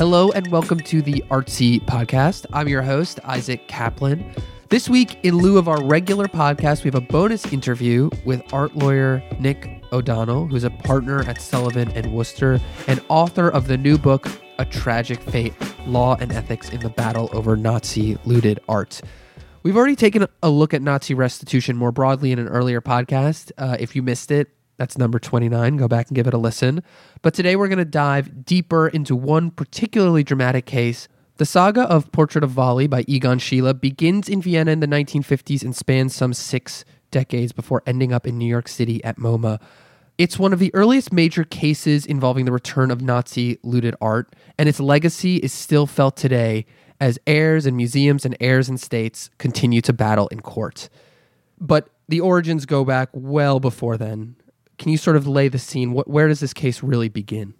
Hello and welcome to the Artsy Podcast. I'm your host, Isaac Kaplan. This week, in lieu of our regular podcast, we have a bonus interview with art lawyer Nick O'Donnell, who's a partner at Sullivan and Worcester and author of the new book, A Tragic Fate Law and Ethics in the Battle Over Nazi Looted Art. We've already taken a look at Nazi restitution more broadly in an earlier podcast. Uh, if you missed it, that's number 29. Go back and give it a listen. But today we're going to dive deeper into one particularly dramatic case. The saga of Portrait of Wally by Egon Schiele begins in Vienna in the 1950s and spans some six decades before ending up in New York City at MoMA. It's one of the earliest major cases involving the return of Nazi looted art, and its legacy is still felt today as heirs and museums and heirs and states continue to battle in court. But the origins go back well before then. Can you sort of lay the scene? What, where does this case really begin?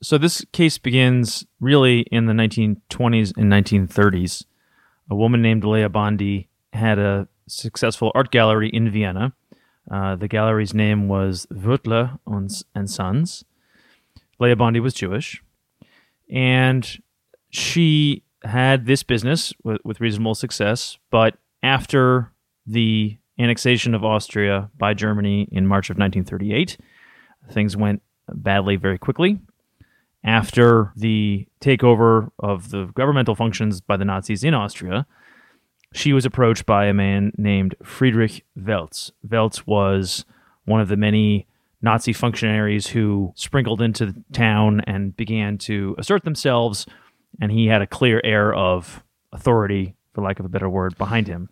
So this case begins really in the 1920s and 1930s. A woman named Lea Bondi had a successful art gallery in Vienna. Uh, the gallery's name was Würthle and Sons. Lea Bondi was Jewish, and she had this business with, with reasonable success. But after the annexation of Austria by Germany in March of 1938, things went badly very quickly. After the takeover of the governmental functions by the Nazis in Austria, she was approached by a man named Friedrich Welz. Welz was one of the many Nazi functionaries who sprinkled into the town and began to assert themselves, and he had a clear air of authority, for lack of a better word, behind him.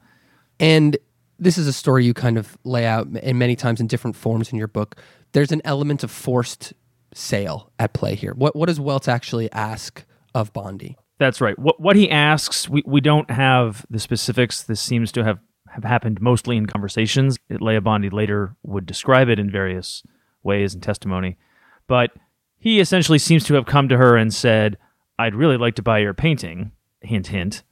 And this is a story you kind of lay out in many times in different forms in your book. There's an element of forced sale at play here. What what does Welz actually ask of Bondi? That's right. What what he asks, we, we don't have the specifics. This seems to have, have happened mostly in conversations. Lea Bondi later would describe it in various ways and testimony. But he essentially seems to have come to her and said, I'd really like to buy your painting. Hint hint.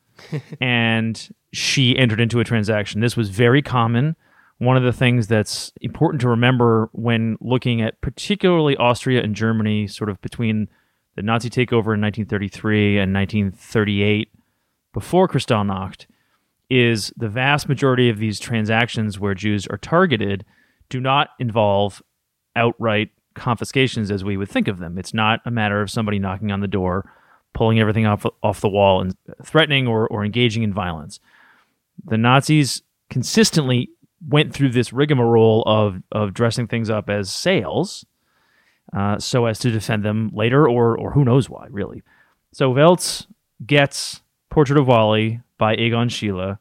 And she entered into a transaction. This was very common. One of the things that's important to remember when looking at particularly Austria and Germany, sort of between the Nazi takeover in 1933 and 1938, before Kristallnacht, is the vast majority of these transactions where Jews are targeted do not involve outright confiscations as we would think of them. It's not a matter of somebody knocking on the door, pulling everything off off the wall and threatening or, or engaging in violence the Nazis consistently went through this rigmarole of of dressing things up as sales, uh, so as to defend them later, or or who knows why, really. So Welz gets Portrait of Wally by Egon Schiele,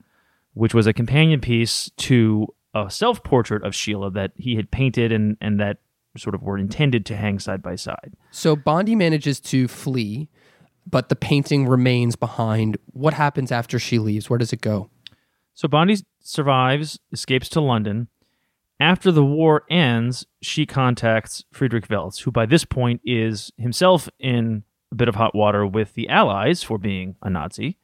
which was a companion piece to a self portrait of Schiele that he had painted and and that sort of were intended to hang side by side. So Bondi manages to flee, but the painting remains behind. What happens after she leaves? Where does it go? So Bondi survives, escapes to London. After the war ends, she contacts Friedrich Welz, who by this point is himself in a bit of hot water with the Allies for being a Nazi.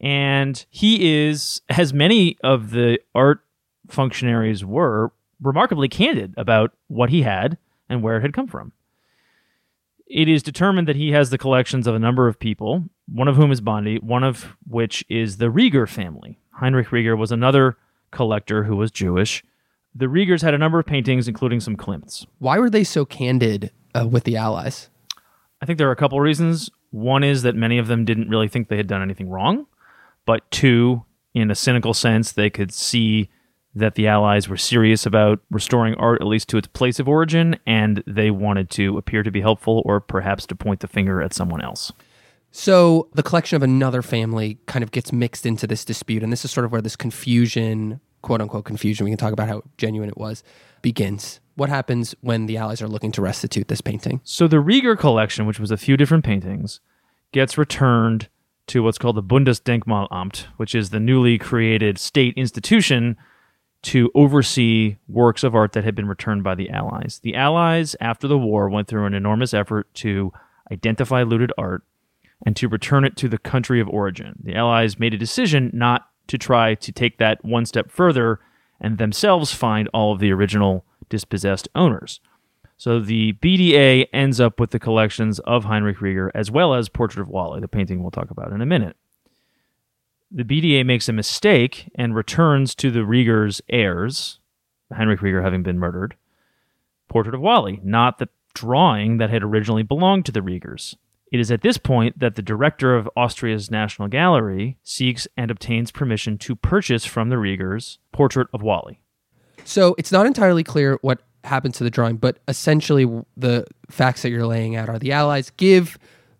And he is, as many of the art functionaries were, remarkably candid about what he had and where it had come from. It is determined that he has the collections of a number of people, one of whom is Bondi, one of which is the Rieger family, Heinrich Rieger was another collector who was Jewish. The Riegers had a number of paintings, including some Klimts. Why were they so candid uh, with the Allies? I think there are a couple of reasons. One is that many of them didn't really think they had done anything wrong, but two, in a cynical sense, they could see that the Allies were serious about restoring art at least to its place of origin, and they wanted to appear to be helpful or perhaps to point the finger at someone else. So the collection of another family kind of gets mixed into this dispute, and this is sort of where this confusion, quote unquote confusion, we can talk about how genuine it was, begins. What happens when the Allies are looking to restitute this painting? So the Rieger collection, which was a few different paintings, gets returned to what's called the Bundesdenkmalamt, which is the newly created state institution to oversee works of art that had been returned by the Allies. The Allies, after the war, went through an enormous effort to identify looted art and to return it to the country of origin. The Allies made a decision not to try to take that one step further and themselves find all of the original dispossessed owners. So the BDA ends up with the collections of Heinrich Rieger as well as Portrait of Wally, the painting we'll talk about in a minute. The BDA makes a mistake and returns to the Riegers' heirs, Heinrich Rieger having been murdered, Portrait of Wally, not the drawing that had originally belonged to the Riegers. It is at this point that the director of Austria's National Gallery seeks and obtains permission to purchase from the Riegers Portrait of Wally. So it's not entirely clear what happened to the drawing, but essentially the facts that you're laying out are the Allies give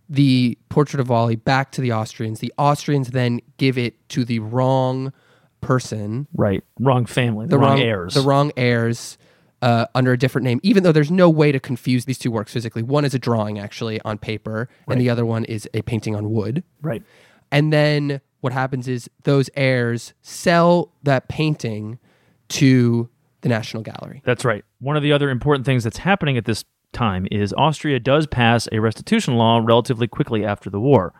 the portrait of Wally back to the Austrians. The Austrians then give it to the wrong person, Right. Wrong family. The, wrong, heirs. the wrong heirs. Uh, under a different name, even though there's no way to confuse these two works physically. One is a drawing actually on paper, and the other one is a painting on wood. right. And then what happens is those heirs sell that painting to the National Gallery. That's right. One of the other important things that's happening at this time is Austria does pass a restitution law relatively quickly after the war.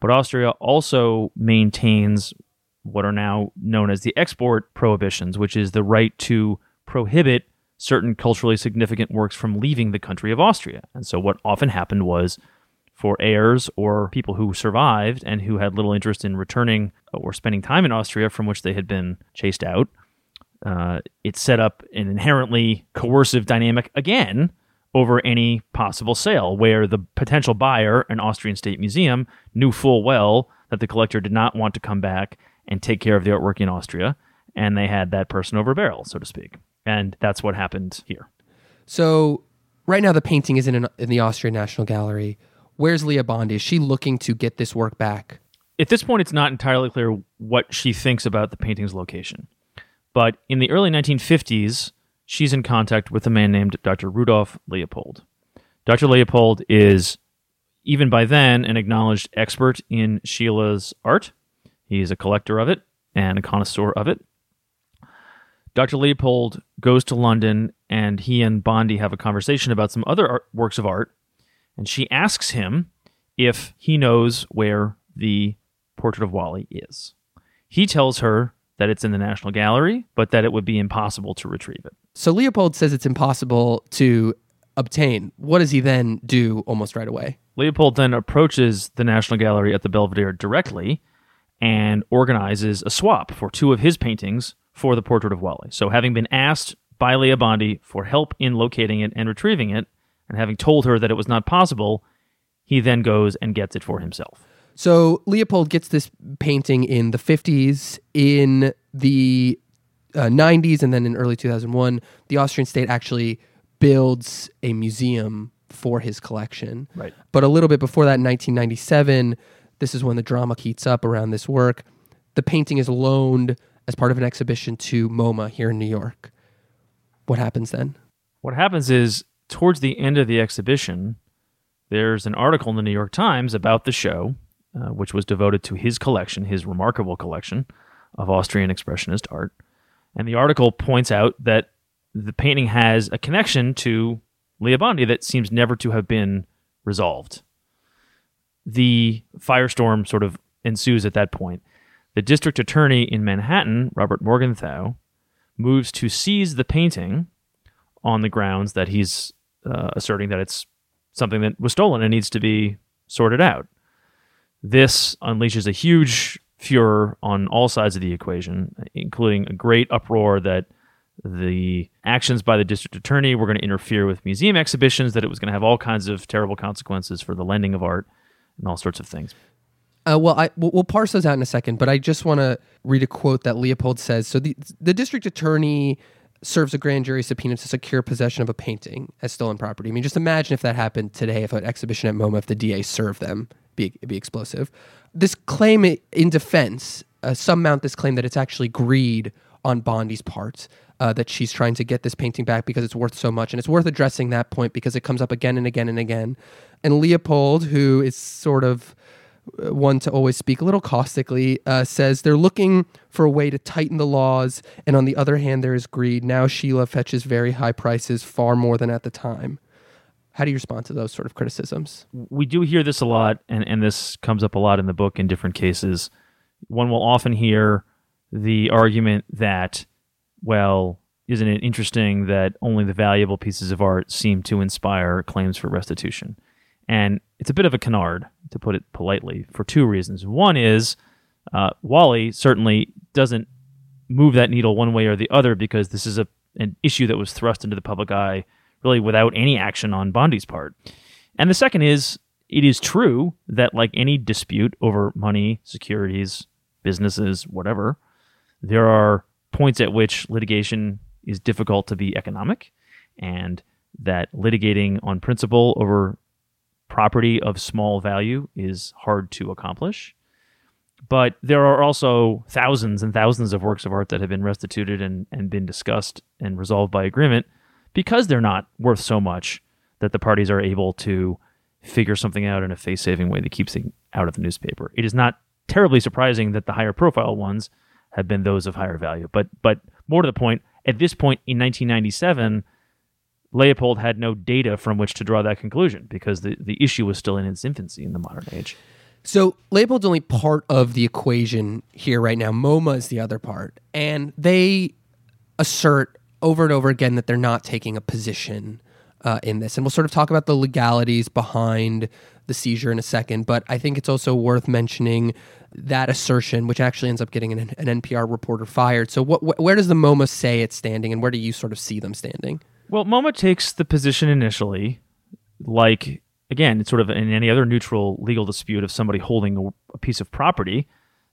But Austria also maintains what are now known as the export prohibitions, which is the right to prohibit certain culturally significant works from leaving the country of Austria. And so what often happened was for heirs or people who survived and who had little interest in returning or spending time in Austria from which they had been chased out, uh, it set up an inherently coercive dynamic again over any possible sale, where the potential buyer, an Austrian state museum, knew full well that the collector did not want to come back and take care of the artwork in Austria, and they had that person over a barrel, so to speak. And that's what happened here. So right now the painting is in, an, in the Austrian National Gallery. Where's Lea Bondi? Is she looking to get this work back? At this point, it's not entirely clear what she thinks about the painting's location. But in the early 1950s, she's in contact with a man named Dr. Rudolf Leopold. Dr. Leopold is, even by then, an acknowledged expert in Schiele's art. He's a collector of it and a connoisseur of it. Dr. Leopold goes to London and he and Bondi have a conversation about some other art, works of art. And she asks him if he knows where the portrait of Wally is. He tells her that it's in the National Gallery, but that it would be impossible to retrieve it. So Leopold says it's impossible to obtain. What does he then do almost right away? Leopold then approaches the National Gallery at the Belvedere directly and organizes a swap for two of his paintings for the portrait of Wally. So, having been asked by Lea Bondi for help in locating it and retrieving it, and having told her that it was not possible, he then goes and gets it for himself. So Leopold gets this painting in the 50s. In the uh, 90s and then in early 2001, the Austrian state actually builds a museum for his collection. Right. But a little bit before that, in 1997, this is when the drama heats up around this work. The painting is loaned as part of an exhibition to MoMA here in New York. What happens then? What happens is, towards the end of the exhibition, there's an article in the New York Times about the show, uh, which was devoted to his collection, his remarkable collection of Austrian Expressionist art. And the article points out that the painting has a connection to Lea Bondi that seems never to have been resolved. The firestorm sort of ensues at that point. The district attorney in Manhattan, Robert Morgenthau, moves to seize the painting on the grounds that he's uh, asserting that it's something that was stolen and needs to be sorted out. This unleashes a huge furor on all sides of the equation, including a great uproar that the actions by the district attorney were going to interfere with museum exhibitions, that it was going to have all kinds of terrible consequences for the lending of art and all sorts of things. Uh, well, I we'll, parse those out in a second, but I just want to read a quote that Leopold says. So the the district attorney serves a grand jury subpoena to secure possession of a painting as stolen property. I mean, just imagine if that happened today, if an exhibition at MoMA, if the DA served them, be be explosive. This claim in defense, uh, some mount this claim that it's actually greed on Bondi's part. Uh, that she's trying to get this painting back because it's worth so much. And it's worth addressing that point because it comes up again and again and again. And Leopold, who is sort of uh, one to always speak a little caustically, uh, says they're looking for a way to tighten the laws, and on the other hand, there is greed. Now Schiele fetches very high prices, far more than at the time. How do you respond to those sort of criticisms? we do hear this a lot, and, and this comes up a lot in the book in different cases. One will often hear the argument that, well, isn't it interesting that only the valuable pieces of art seem to inspire claims for restitution? And it's a bit of a canard, to put it politely, for two reasons. One is uh, Wally certainly doesn't move that needle one way or the other because this is a an issue that was thrust into the public eye really without any action on Bondi's part. And the second is it is true that like any dispute over money, securities, businesses, whatever, there are points at which litigation is difficult to be economic and that litigating on principle over property of small value is hard to accomplish. But there are also thousands and thousands of works of art that have been restituted and, and been discussed and resolved by agreement because they're not worth so much that the parties are able to figure something out in a face saving way that keeps it out of the newspaper. It is not terribly surprising that the higher profile ones have been those of higher value. But but more to the point, at this point in 1997, Leopold had no data from which to draw that conclusion because the, the issue was still in its infancy in the modern age. So Leopold's only part of the equation here right now. MoMA is the other part. And they assert over and over again that they're not taking a position uh, in this. And we'll sort of talk about the legalities behind the seizure in a second. But I think it's also worth mentioning that assertion, which actually ends up getting an, an NPR reporter fired. So, what, wh- where does the MoMA say it's standing, and where do you sort of see them standing? Well, MoMA takes the position initially, like again, it's sort of in any other neutral legal dispute of somebody holding a, a piece of property,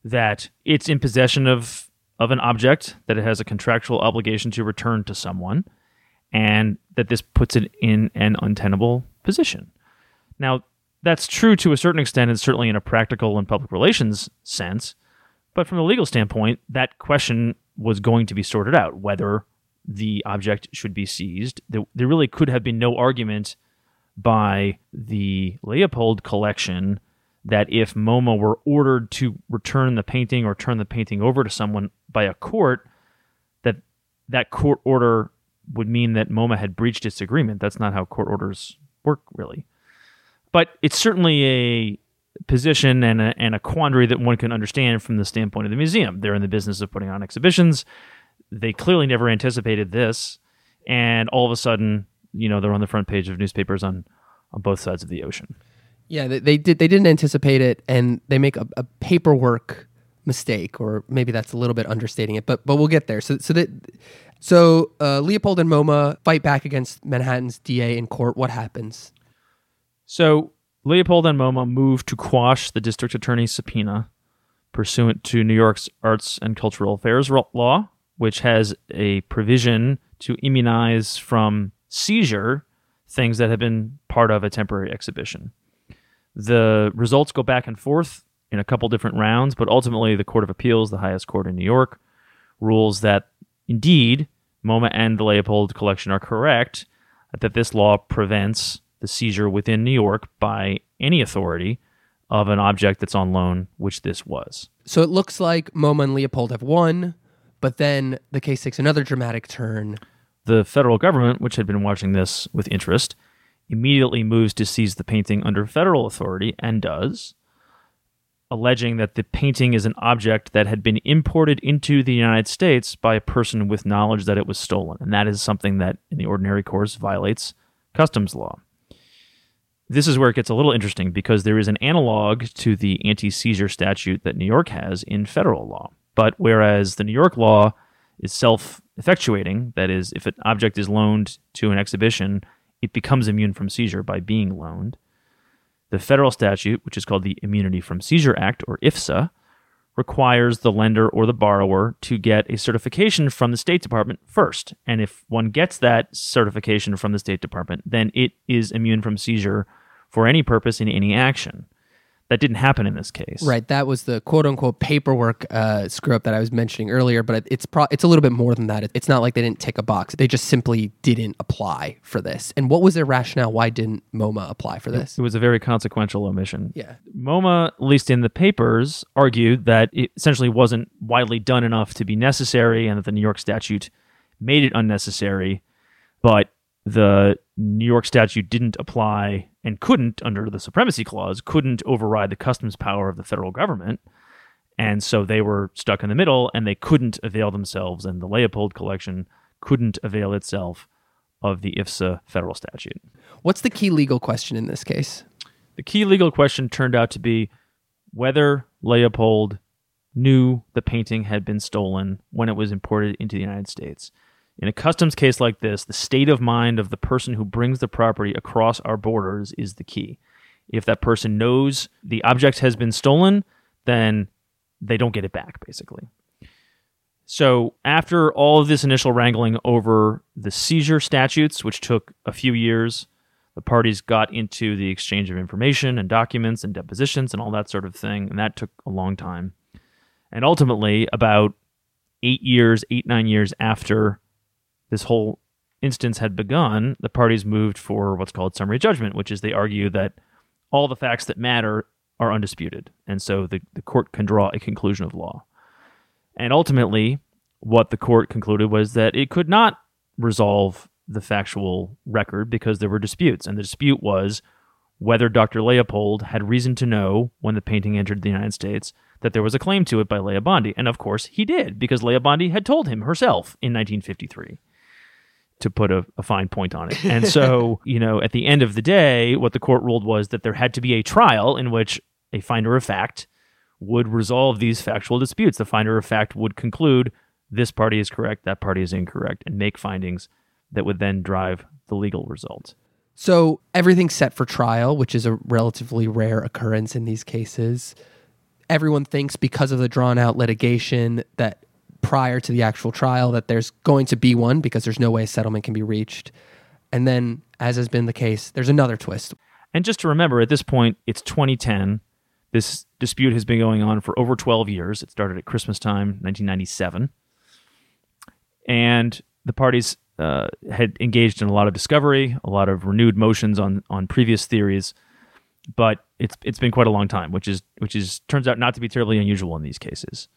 that it's in possession of of an object that it has a contractual obligation to return to someone, and that this puts it in an untenable position. Now, that's true to a certain extent, and certainly in a practical and public relations sense. But from a legal standpoint, that question was going to be sorted out whether the object should be seized. There, there really could have been no argument by the Leopold collection that if MoMA were ordered to return the painting or turn the painting over to someone by a court, that that court order would mean that MoMA had breached its agreement. That's not how court orders work, really. But it's certainly a position and a, and a quandary that one can understand from the standpoint of the museum. They're in the business of putting on exhibitions. They clearly never anticipated this, and all of a sudden, you know, they're on the front page of newspapers on on both sides of the ocean. Yeah, they, they did. They didn't anticipate it, and they make a, a, paperwork mistake, or maybe that's a little bit understating it. But but we'll get there. So so that so uh, Leopold and MoMA fight back against Manhattan's DA in court. What happens? So Leopold and MoMA move to quash the district attorney's subpoena pursuant to New York's Arts and Cultural Affairs law, which has a provision to immunize from seizure things that have been part of a temporary exhibition. The results go back and forth in a couple different rounds, but ultimately the Court of Appeals, the highest court in New York, rules that indeed MoMA and the Leopold collection are correct that this law prevents the seizure within New York by any authority of an object that's on loan, which this was. So it looks like MoMA and Leopold have won, but then the case takes another dramatic turn. The federal government, which had been watching this with interest, immediately moves to seize the painting under federal authority and does, alleging that the painting is an object that had been imported into the United States by a person with knowledge that it was stolen. And that is something that, in the ordinary course, violates customs law. This is where it gets a little interesting because there is an analog to the anti seizure statute that New York has in federal law. But whereas the New York law is self effectuating, that is, if an object is loaned to an exhibition, it becomes immune from seizure by being loaned. The federal statute, which is called the Immunity from Seizure Act, or IFSA, requires the lender or the borrower to get a certification from the State Department first. And if one gets that certification from the State Department, then it is immune from seizure for any purpose in any action. That didn't happen in this case. Right. That was the quote unquote paperwork uh, screw up that I was mentioning earlier, but it's pro- it's a little bit more than that. It's not like they didn't tick a box. They just simply didn't apply for this. And what was their rationale? Why didn't MoMA apply for this? It was a very consequential omission. Yeah. MoMA, at least in the papers, argued that it essentially wasn't widely done enough to be necessary and that the New York statute made it unnecessary. But the New York statute didn't apply and couldn't, under the Supremacy Clause, couldn't override the customs power of the federal government. And so they were stuck in the middle and they couldn't avail themselves, and the Leopold collection couldn't avail itself of the IFSA federal statute. What's the key legal question in this case? The key legal question turned out to be whether Leopold knew the painting had been stolen when it was imported into the United States. In a customs case like this, the state of mind of the person who brings the property across our borders is the key. If that person knows the object has been stolen, then they don't get it back, basically. So, after all of this initial wrangling over the seizure statutes, which took a few years, the parties got into the exchange of information and documents and depositions and all that sort of thing, and that took a long time. And ultimately, about eight years, eight, nine years after this whole instance had begun, the parties moved for what's called summary judgment, which is they argue that all the facts that matter are undisputed. And so the, the court can draw a conclusion of law. And ultimately, what the court concluded was that it could not resolve the factual record because there were disputes. And the dispute was whether Dr. Leopold had reason to know when the painting entered the United States that there was a claim to it by Lea Bondi. And of course, he did because Lea Bondi had told him herself in 1953 to put a, a, fine point on it. And so, you know, at the end of the day, what the court ruled was that there had to be a trial in which a finder of fact would resolve these factual disputes. The finder of fact would conclude this party is correct, that party is incorrect, and make findings that would then drive the legal result. So everything's set for trial, which is a relatively rare occurrence in these cases. Everyone thinks because of the drawn out litigation that prior to the actual trial that there's going to be one because there's no way a settlement can be reached. And then, as has been the case, there's another twist. And just to remember, at this point, it's 2010. This dispute has been going on for over 12 years. It started at Christmas time, 1997. And the parties uh, had engaged in a lot of discovery, a lot of renewed motions on, on previous theories. But it's it's been quite a long time, which is which is turns out not to be terribly unusual in these cases.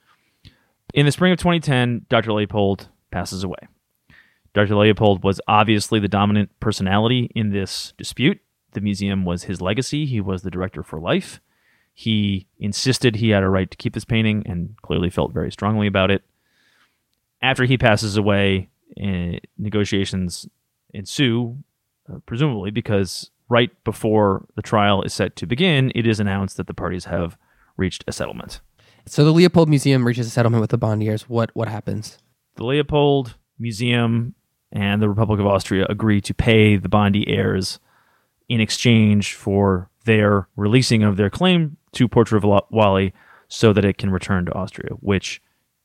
In the spring of 2010, Dr. Leopold passes away. Dr. Leopold was obviously the dominant personality in this dispute. The museum was his legacy. He was the director for life. He insisted he had a right to keep this painting and clearly felt very strongly about it. After he passes away, uh, negotiations ensue, uh, presumably because right before the trial is set to begin, it is announced that the parties have reached a settlement. So the Leopold Museum reaches a settlement with the Bondi heirs. What what happens? The Leopold Museum and the Republic of Austria agree to pay the Bondi heirs in exchange for their releasing of their claim to Portrait of Wally so that it can return to Austria, which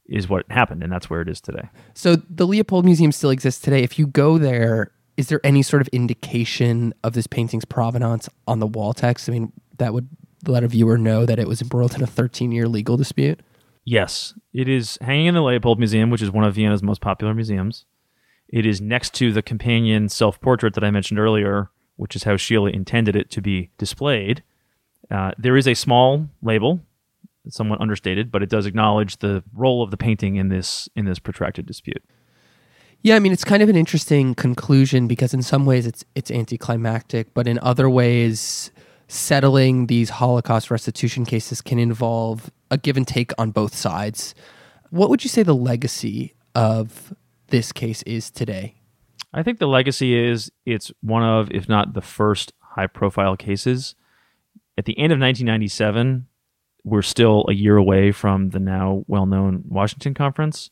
is what happened, and that's where it is today. So the Leopold Museum still exists today. If you go there, is there any sort of indication of this painting's provenance on the wall text? I mean, that would let a viewer know that it was embroiled in a 13 year legal dispute? Yes, it is hanging in the Leopold Museum, which is one of Vienna's most popular museums. It is next to the companion self portrait that I mentioned earlier, which is how Schiele intended it to be displayed. Uh, there is a small label, somewhat understated, but it does acknowledge the role of the painting in this in this protracted dispute. Yeah, I mean it's kind of an interesting conclusion because in some ways it's it's anticlimactic, but in other ways settling these Holocaust restitution cases can involve a give and take on both sides. What would you say the legacy of this case is today? I think the legacy is it's one of, if not the first high profile cases. At the end of 1997, we're still a year away from the now well known Washington Conference.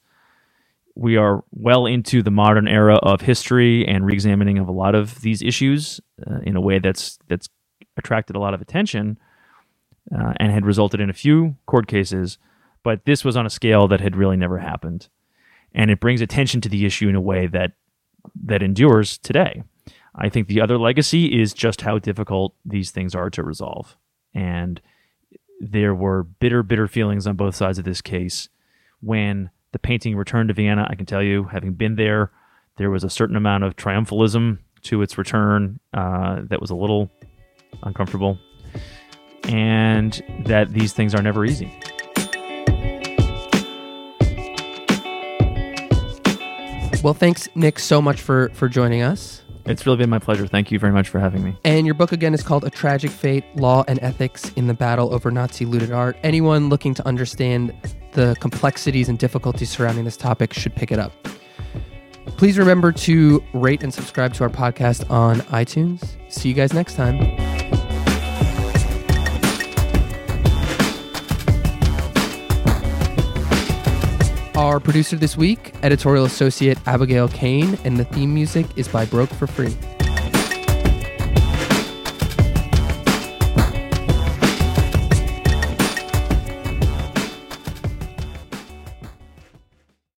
We are well into the modern era of history and reexamining of a lot of these issues uh, in a way that's that's attracted a lot of attention uh, and had resulted in a few court cases, but this was on a scale that had really never happened. And it brings attention to the issue in a way that that endures today. I think the other legacy is just how difficult these things are to resolve. And there were bitter, bitter feelings on both sides of this case. When the painting returned to Vienna, I can tell you, having been there, there was a certain amount of triumphalism to its return uh, that was a little uncomfortable, and that these things are never easy. Well, thanks, Nick, so much for for joining us. It's really been my pleasure. Thank you very much for having me. And your book again is called A Tragic Fate Law and Ethics in the Battle Over Nazi Looted Art. Anyone looking to understand the complexities and difficulties surrounding this topic should pick it up. Please remember to rate and subscribe to our podcast on iTunes. See you guys next time. Our producer this week, editorial associate Abigail Kane, and the theme music is by Broke for Free.